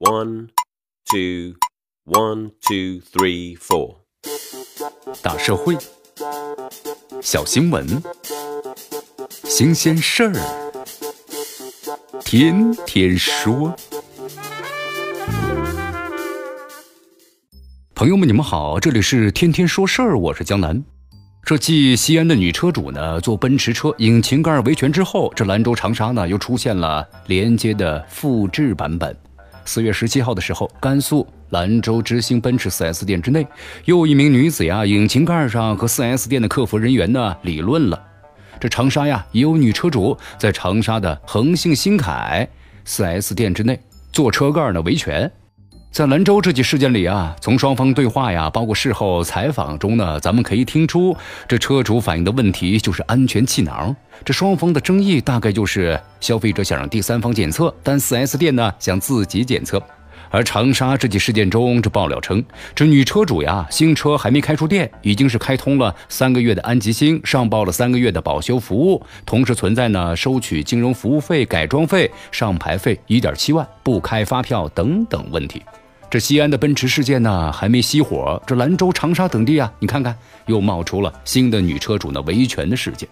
One, two, one, two, three, four。大社会，小新闻，新鲜事儿，天天说。朋友们，你们好，这里是天天说事儿，我是江南。这继西安的女车主呢做奔驰车引擎盖维权之后，这兰州长沙呢又出现了连接的复制版本。四月十七号的时候，甘肃兰州之星奔驰 4S 店之内，又一名女子呀，引擎盖上和 4S 店的客服人员呢理论了。这长沙呀，也有女车主在长沙的恒信新凯 4S 店之内做车盖呢维权。在兰州这起事件里啊，从双方对话呀，包括事后采访中呢，咱们可以听出，这车主反映的问题就是安全气囊。这双方的争议大概就是消费者想让第三方检测，但 4S 店呢想自己检测。而长沙这起事件中，这爆料称，这女车主呀，新车还没开出店，已经是开通了三个月的安吉星，上报了三个月的保修服务，同时存在呢收取金融服务费、改装费、上牌费一点七万，不开发票等等问题。这西安的奔驰事件呢还没熄火，这兰州、长沙等地啊，你看看又冒出了新的女车主呢维权的事件。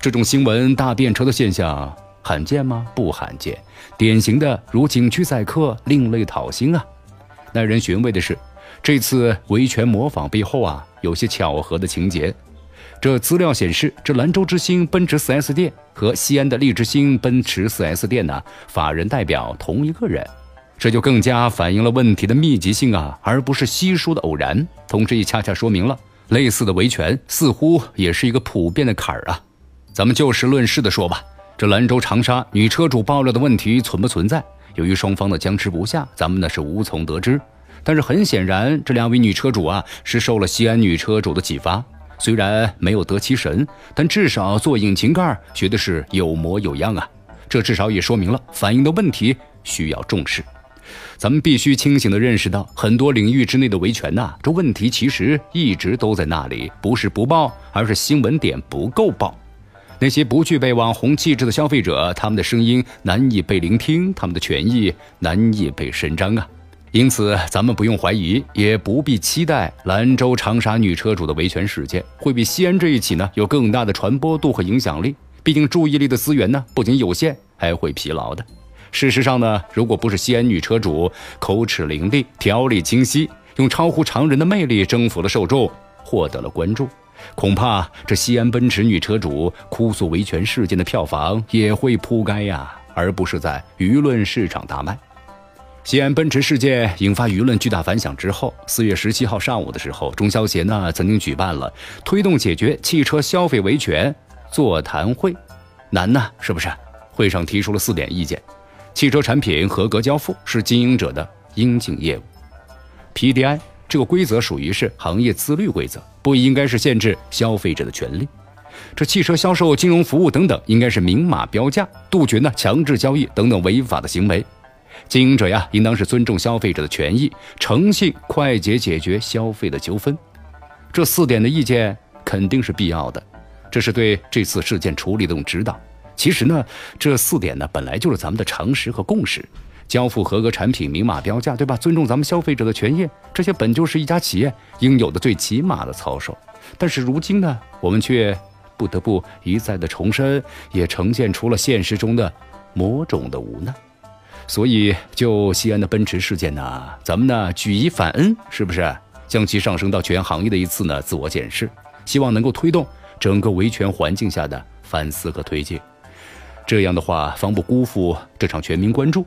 这种新闻大变车的现象。罕见吗？不罕见，典型的如景区宰客，另类讨薪啊！耐人寻味的是，这次维权模仿背后啊，有些巧合的情节。这资料显示，这兰州之星奔驰 4S 店和西安的利之星奔驰 4S 店呢，法人代表同一个人，这就更加反映了问题的密集性啊，而不是稀疏的偶然。同时，也恰恰说明了类似的维权似乎也是一个普遍的坎儿啊。咱们就事论事的说吧。这兰州长沙女车主爆料的问题存不存在？由于双方的僵持不下，咱们呢是无从得知。但是很显然，这两位女车主啊是受了西安女车主的启发，虽然没有得其神，但至少做引擎盖学的是有模有样啊。这至少也说明了反映的问题需要重视。咱们必须清醒地认识到，很多领域之内的维权呐，这问题其实一直都在那里，不是不报，而是新闻点不够报。那些不具备网红气质的消费者，他们的声音难以被聆听，他们的权益难以被伸张啊！因此，咱们不用怀疑，也不必期待兰州长沙女车主的维权事件会比西安这一起呢有更大的传播度和影响力。毕竟，注意力的资源呢不仅有限，还会疲劳的。事实上呢，如果不是西安女车主口齿伶俐、条理清晰，用超乎常人的魅力征服了受众，获得了关注。恐怕这西安奔驰女车主哭诉维权事件的票房也会扑街呀，而不是在舆论市场大卖。西安奔驰事件引发舆论巨大反响之后，四月十七号上午的时候，中消协呢曾经举办了推动解决汽车消费维权座谈会，难呢是不是？会上提出了四点意见：汽车产品合格交付是经营者的应尽业务；PDI。这个规则属于是行业自律规则，不应该是限制消费者的权利。这汽车销售、金融服务等等，应该是明码标价，杜绝呢强制交易等等违法的行为。经营者呀，应当是尊重消费者的权益，诚信快捷解决消费的纠纷。这四点的意见肯定是必要的，这是对这次事件处理的一种指导。其实呢，这四点呢本来就是咱们的常识和共识。交付合格产品，明码标价，对吧？尊重咱们消费者的权益，这些本就是一家企业应有的最起码的操守。但是如今呢，我们却不得不一再的重申，也呈现出了现实中的某种的无奈。所以，就西安的奔驰事件呢，咱们呢举一反三，是不是将其上升到全行业的一次呢自我检视？希望能够推动整个维权环境下的反思和推进。这样的话，方不辜负这场全民关注。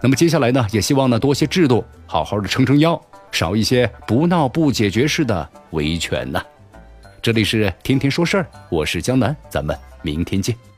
那么接下来呢，也希望呢多些制度，好好的撑撑腰，少一些不闹不解决式的维权呐。这里是天天说事儿，我是江南，咱们明天见。